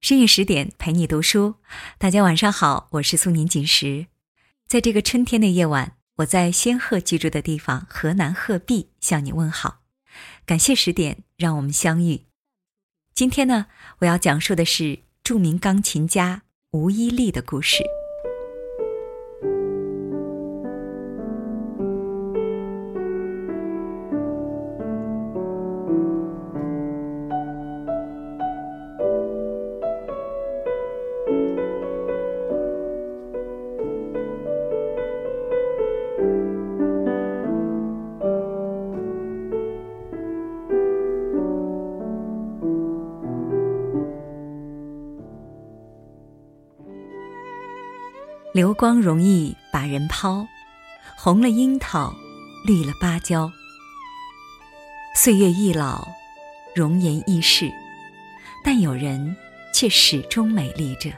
深夜十点陪你读书，大家晚上好，我是苏宁锦时。在这个春天的夜晚，我在仙鹤居住的地方河南鹤壁向你问好。感谢十点让我们相遇。今天呢，我要讲述的是著名钢琴家吴依丽的故事。流光容易把人抛，红了樱桃，绿了芭蕉。岁月易老，容颜易逝，但有人却始终美丽着。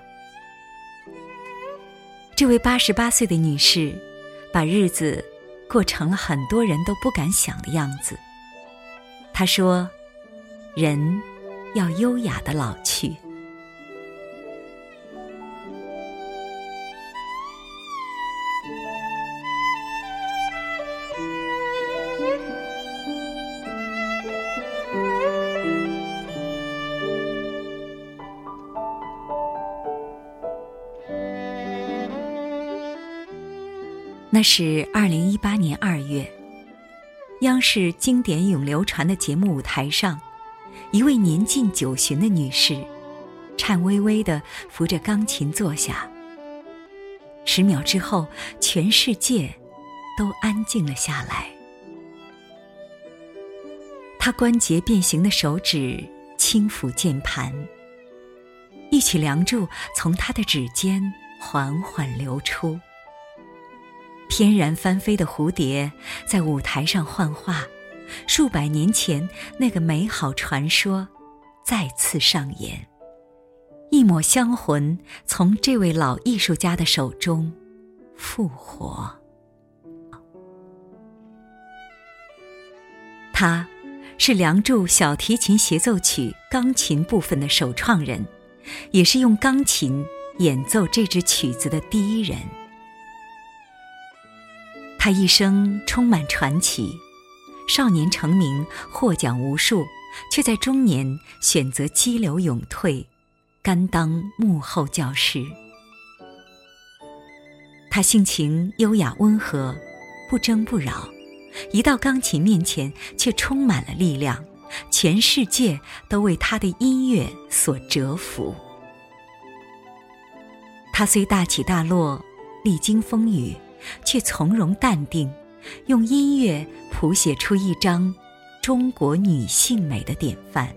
这位八十八岁的女士，把日子过成了很多人都不敢想的样子。她说：“人要优雅的老去。”那是二零一八年二月，央视经典永流传的节目舞台上，一位年近九旬的女士，颤巍巍地扶着钢琴坐下。十秒之后，全世界都安静了下来。她关节变形的手指轻抚键盘，一曲《梁祝》从她的指尖缓缓流出。翩然翻飞的蝴蝶在舞台上幻化，数百年前那个美好传说再次上演。一抹香魂从这位老艺术家的手中复活。他，是《梁祝》小提琴协奏曲钢琴部分的首创人，也是用钢琴演奏这支曲子的第一人。他一生充满传奇，少年成名，获奖无数，却在中年选择激流勇退，甘当幕后教师。他性情优雅温和，不争不扰，一到钢琴面前却充满了力量，全世界都为他的音乐所折服。他虽大起大落，历经风雨。却从容淡定，用音乐谱写出一张中国女性美的典范。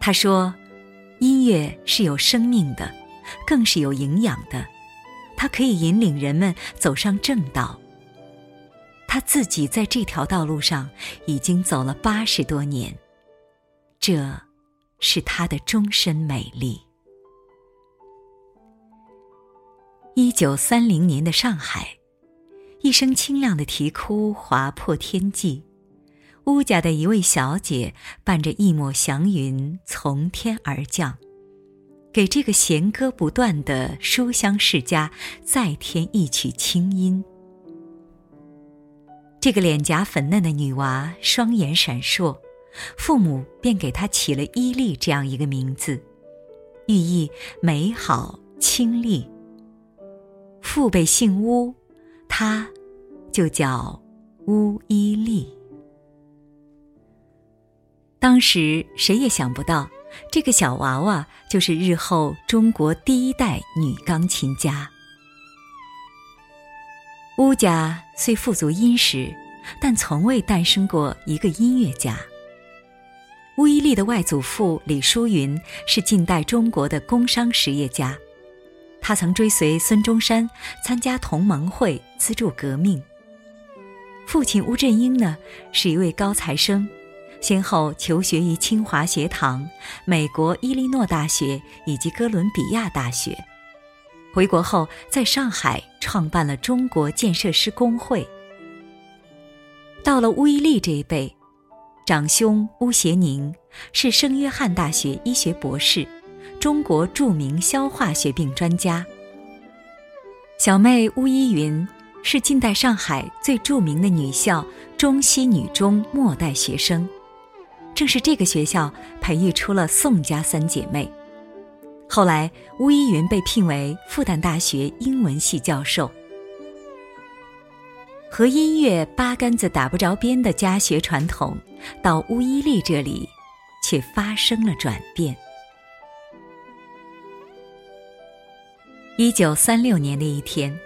他说：“音乐是有生命的，更是有营养的，它可以引领人们走上正道。”他自己在这条道路上已经走了八十多年，这是他的终身美丽。一九三零年的上海，一声清亮的啼哭划破天际。乌家的一位小姐伴着一抹祥云从天而降，给这个弦歌不断的书香世家再添一曲清音。这个脸颊粉嫩的女娃双眼闪烁，父母便给她起了伊利这样一个名字，寓意美好清丽。父辈姓乌，他就叫乌伊丽。当时谁也想不到，这个小娃娃就是日后中国第一代女钢琴家。乌家虽富足殷实，但从未诞生过一个音乐家。乌伊丽的外祖父李淑云是近代中国的工商实业家。他曾追随孙中山参加同盟会，资助革命。父亲乌振英呢，是一位高材生，先后求学于清华学堂、美国伊利诺大学以及哥伦比亚大学。回国后，在上海创办了中国建设师工会。到了乌伊利这一辈，长兄乌协宁是圣约翰大学医学博士，中国著名消化学病专家。小妹巫依云是近代上海最著名的女校中西女中末代学生，正是这个学校培育出了宋家三姐妹。后来，巫依云被聘为复旦大学英文系教授。和音乐八竿子打不着边的家学传统，到巫一丽这里，却发生了转变。一九三六年的一天，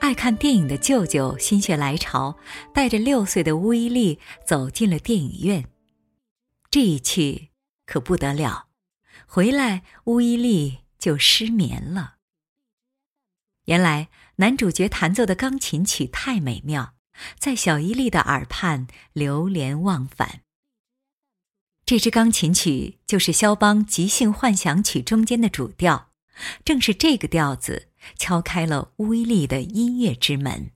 爱看电影的舅舅心血来潮，带着六岁的乌伊丽走进了电影院。这一去可不得了，回来乌伊丽就失眠了。原来。男主角弹奏的钢琴曲太美妙，在小伊丽的耳畔流连忘返。这支钢琴曲就是肖邦《即兴幻想曲》中间的主调，正是这个调子敲开了威力的音乐之门。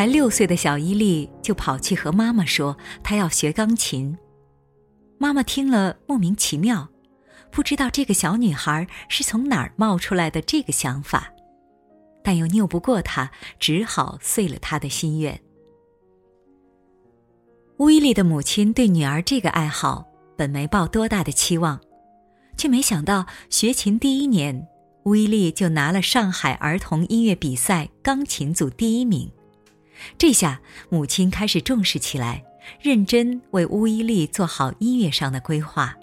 才六岁的小伊利就跑去和妈妈说，她要学钢琴。妈妈听了莫名其妙，不知道这个小女孩是从哪儿冒出来的这个想法，但又拗不过她，只好遂了她的心愿。乌伊利的母亲对女儿这个爱好本没抱多大的期望，却没想到学琴第一年，乌伊利就拿了上海儿童音乐比赛钢琴组第一名。这下，母亲开始重视起来，认真为乌伊利做好音乐上的规划。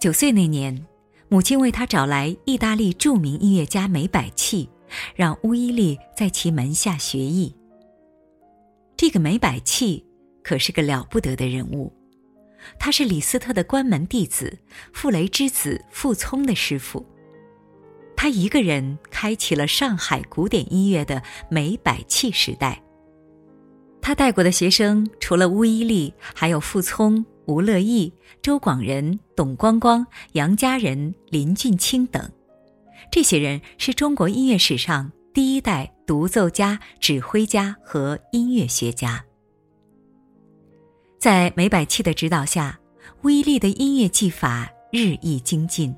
九岁那年，母亲为他找来意大利著名音乐家梅百器，让乌伊利在其门下学艺。这个梅百器可是个了不得的人物，他是李斯特的关门弟子，傅雷之子傅聪的师傅。他一个人开启了上海古典音乐的梅百器时代。他带过的学生除了乌伊利，还有傅聪、吴乐毅、周广仁、董光光、杨家人、林俊卿等。这些人是中国音乐史上第一代独奏家、指挥家和音乐学家。在梅百器的指导下，乌伊利的音乐技法日益精进。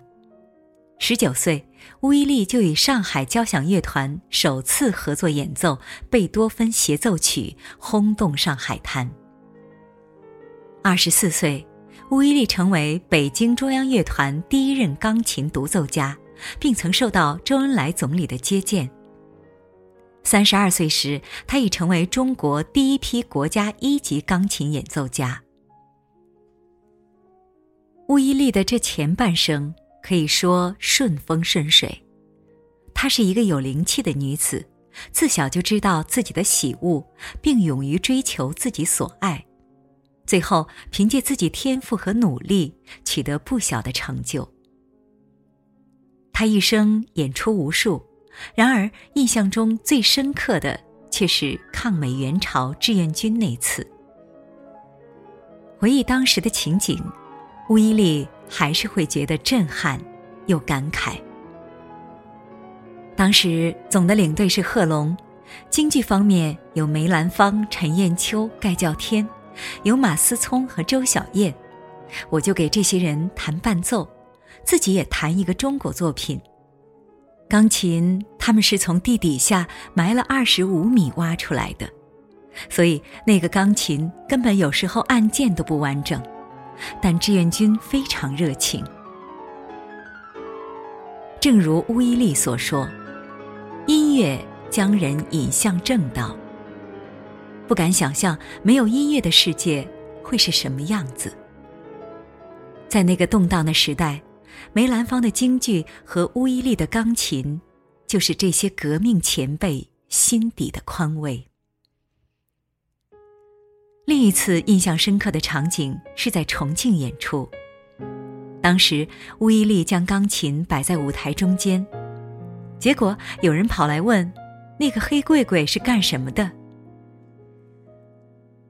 十九岁，乌伊利就与上海交响乐团首次合作演奏贝多芬协奏曲，轰动上海滩。二十四岁，乌伊利成为北京中央乐团第一任钢琴独奏家，并曾受到周恩来总理的接见。三十二岁时，他已成为中国第一批国家一级钢琴演奏家。乌伊利的这前半生。可以说顺风顺水，她是一个有灵气的女子，自小就知道自己的喜恶，并勇于追求自己所爱，最后凭借自己天赋和努力取得不小的成就。她一生演出无数，然而印象中最深刻的却是抗美援朝志愿军那次。回忆当时的情景，乌伊利。还是会觉得震撼，又感慨。当时总的领队是贺龙，京剧方面有梅兰芳、陈砚秋、盖叫天，有马思聪和周小燕，我就给这些人弹伴奏，自己也弹一个中国作品。钢琴他们是从地底下埋了二十五米挖出来的，所以那个钢琴根本有时候按键都不完整。但志愿军非常热情，正如乌伊利所说：“音乐将人引向正道。”不敢想象没有音乐的世界会是什么样子。在那个动荡的时代，梅兰芳的京剧和乌伊利的钢琴，就是这些革命前辈心底的宽慰。另一次印象深刻的场景是在重庆演出，当时乌伊利将钢琴摆在舞台中间，结果有人跑来问：“那个黑柜柜是干什么的？”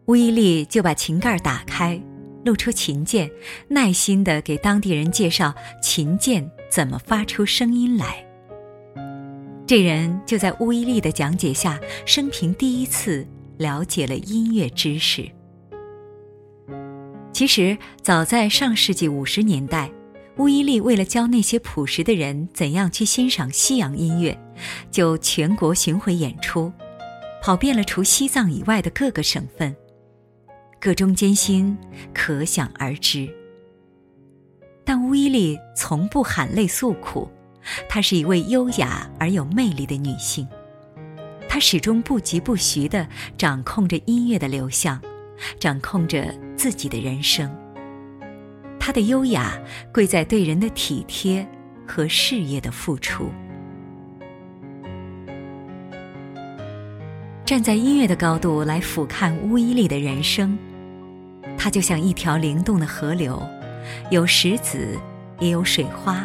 乌伊利就把琴盖打开，露出琴键，耐心的给当地人介绍琴键怎么发出声音来。这人就在乌伊利的讲解下，生平第一次了解了音乐知识。其实，早在上世纪五十年代，乌伊利为了教那些朴实的人怎样去欣赏西洋音乐，就全国巡回演出，跑遍了除西藏以外的各个省份。个中艰辛，可想而知。但乌伊丽从不含泪诉苦，她是一位优雅而有魅力的女性。他始终不疾不徐地掌控着音乐的流向，掌控着自己的人生。他的优雅贵在对人的体贴和事业的付出。站在音乐的高度来俯瞰乌伊丽的人生。它就像一条灵动的河流，有石子，也有水花，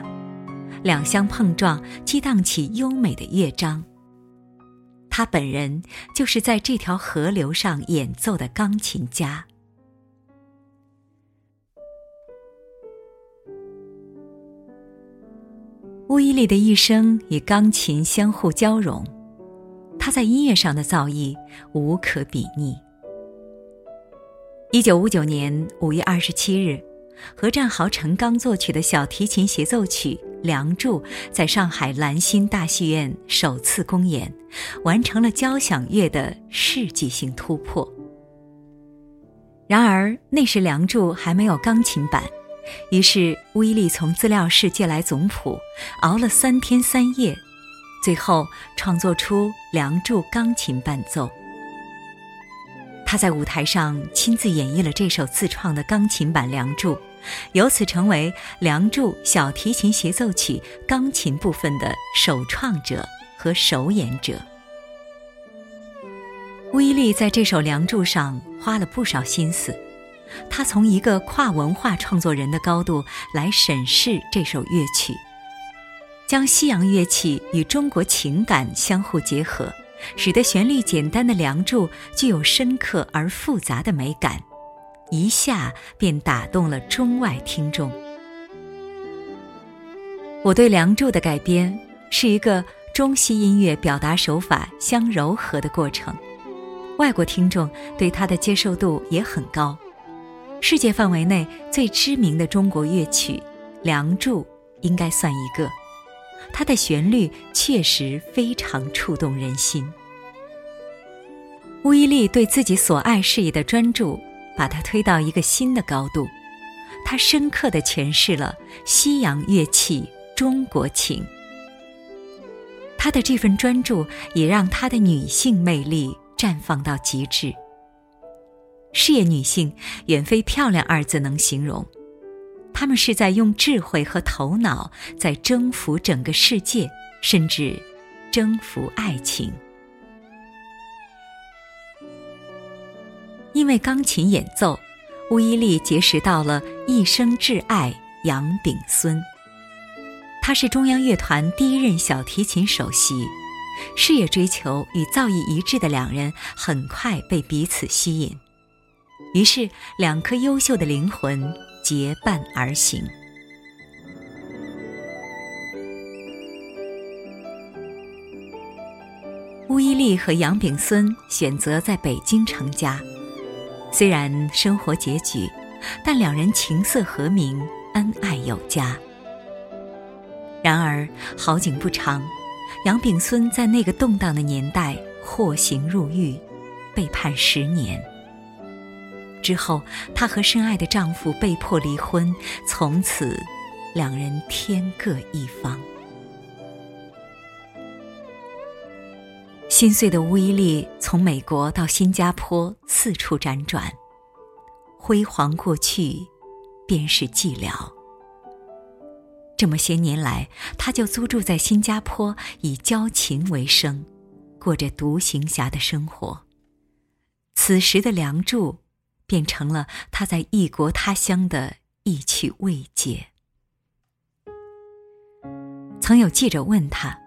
两相碰撞，激荡起优美的乐章。他本人就是在这条河流上演奏的钢琴家。乌伊利的一生与钢琴相互交融，他在音乐上的造诣无可比拟。一九五九年五月二十七日，何占豪、陈刚作曲的小提琴协奏曲《梁祝》在上海兰心大戏院首次公演，完成了交响乐的世纪性突破。然而那时《梁祝》还没有钢琴版，于是乌伊利从资料室借来总谱，熬了三天三夜，最后创作出《梁祝》钢琴伴奏。他在舞台上亲自演绎了这首自创的钢琴版《梁祝》，由此成为《梁祝》小提琴协奏曲钢琴部分的首创者和首演者。乌伊利在这首《梁祝》上花了不少心思，他从一个跨文化创作人的高度来审视这首乐曲，将西洋乐器与中国情感相互结合。使得旋律简单的《梁祝》具有深刻而复杂的美感，一下便打动了中外听众。我对《梁祝》的改编是一个中西音乐表达手法相柔合的过程，外国听众对它的接受度也很高。世界范围内最知名的中国乐曲《梁祝》应该算一个。它的旋律确实非常触动人心。乌伊利对自己所爱事业的专注，把他推到一个新的高度。他深刻地诠释了西洋乐器中国情。他的这份专注，也让他的女性魅力绽放到极致。事业女性远非漂亮二字能形容。她们是在用智慧和头脑在征服整个世界，甚至征服爱情。因为钢琴演奏，乌伊利结识到了一生挚爱杨炳孙。他是中央乐团第一任小提琴首席，事业追求与造诣一致的两人很快被彼此吸引，于是两颗优秀的灵魂。结伴而行。乌伊利和杨炳孙选择在北京成家，虽然生活拮据，但两人情色和鸣，恩爱有加。然而好景不长，杨炳孙在那个动荡的年代获刑入狱，被判十年。之后，她和深爱的丈夫被迫离婚，从此两人天各一方。心碎的乌伊利从美国到新加坡四处辗转，辉煌过去，便是寂寥。这么些年来，他就租住在新加坡，以教琴为生，过着独行侠的生活。此时的梁祝，变成了他在异国他乡的一曲慰藉。曾有记者问他：“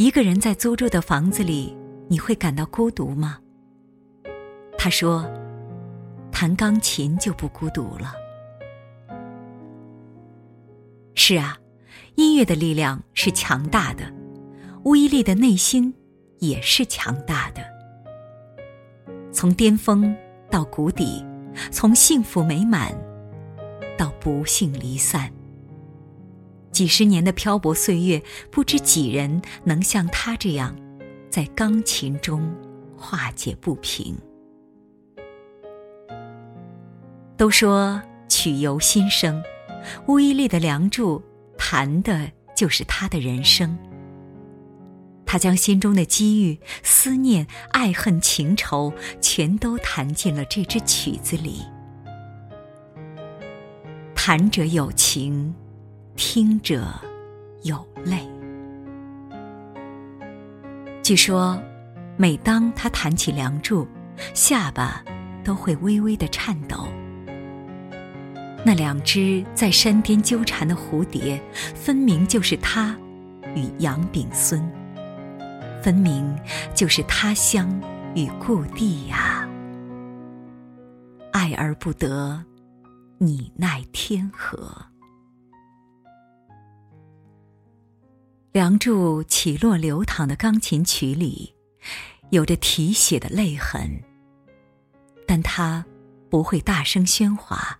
一个人在租住的房子里，你会感到孤独吗？”他说：“弹钢琴就不孤独了。”是啊，音乐的力量是强大的，乌伊利的内心也是强大的。从巅峰到谷底，从幸福美满到不幸离散，几十年的漂泊岁月，不知几人能像他这样，在钢琴中化解不平。都说曲由心生。乌伊利的《梁祝》弹的就是他的人生。他将心中的机遇、思念、爱恨情仇，全都弹进了这支曲子里。弹者有情，听者有泪。据说，每当他弹起《梁祝》，下巴都会微微的颤抖。那两只在山巅纠缠的蝴蝶，分明就是他与杨炳孙，分明就是他乡与故地呀！爱而不得，你奈天何？《梁祝》起落流淌的钢琴曲里，有着啼血的泪痕，但他不会大声喧哗。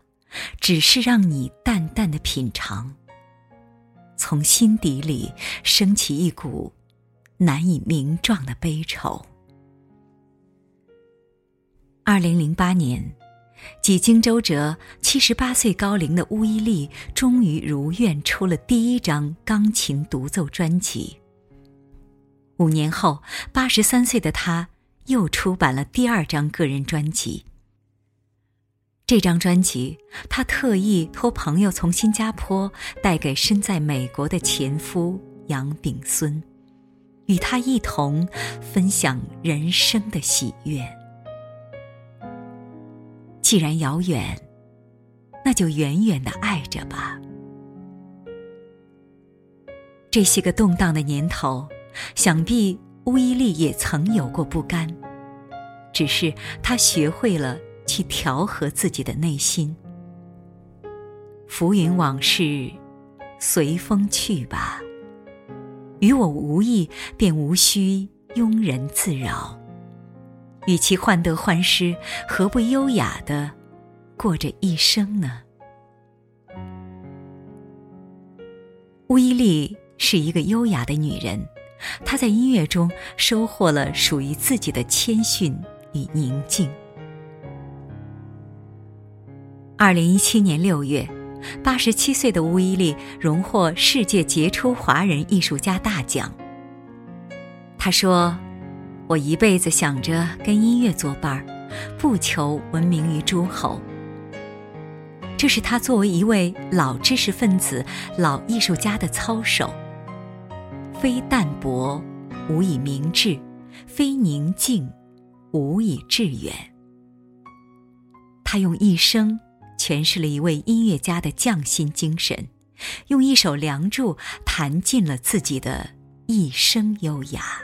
只是让你淡淡的品尝，从心底里升起一股难以名状的悲愁。二零零八年，几经周折，七十八岁高龄的乌伊利终于如愿出了第一张钢琴独奏专辑。五年后，八十三岁的他又出版了第二张个人专辑。这张专辑，他特意托朋友从新加坡带给身在美国的前夫杨炳孙，与他一同分享人生的喜悦。既然遥远，那就远远的爱着吧。这些个动荡的年头，想必乌伊利也曾有过不甘，只是他学会了。去调和自己的内心，浮云往事，随风去吧。与我无异，便无需庸人自扰。与其患得患失，何不优雅的过这一生呢？乌伊利是一个优雅的女人，她在音乐中收获了属于自己的谦逊与宁静。二零一七年六月，八十七岁的乌伊利荣获世界杰出华人艺术家大奖。他说：“我一辈子想着跟音乐作伴儿，不求闻名于诸侯。”这是他作为一位老知识分子、老艺术家的操守。非淡泊，无以明志；非宁静，无以致远。他用一生。诠释了一位音乐家的匠心精神，用一首《梁祝》弹尽了自己的一生优雅。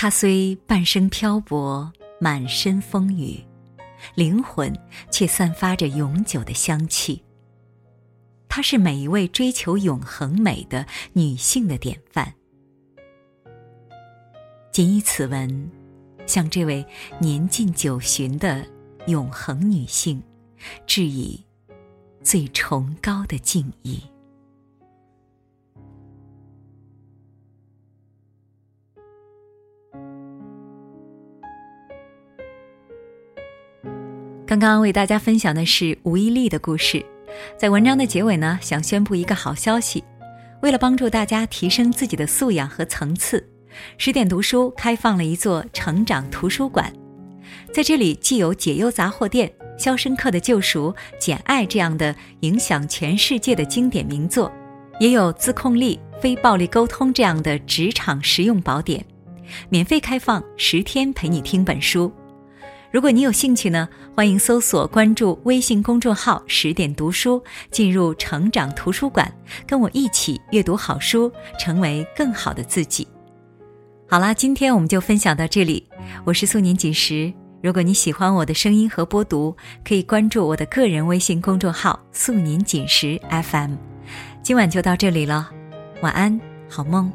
他虽半生漂泊，满身风雨，灵魂却散发着永久的香气。她是每一位追求永恒美的女性的典范。仅以此文，向这位年近九旬的。永恒女性，致以最崇高的敬意。刚刚为大家分享的是吴一力的故事，在文章的结尾呢，想宣布一个好消息。为了帮助大家提升自己的素养和层次，十点读书开放了一座成长图书馆。在这里，既有解忧杂货店、《肖申克的救赎》、《简爱》这样的影响全世界的经典名作，也有自控力、非暴力沟通这样的职场实用宝典。免费开放十天，陪你听本书。如果你有兴趣呢，欢迎搜索关注微信公众号“十点读书”，进入成长图书馆，跟我一起阅读好书，成为更好的自己。好啦，今天我们就分享到这里。我是素年锦时，如果你喜欢我的声音和播读，可以关注我的个人微信公众号“素年锦时 FM”。今晚就到这里了，晚安，好梦。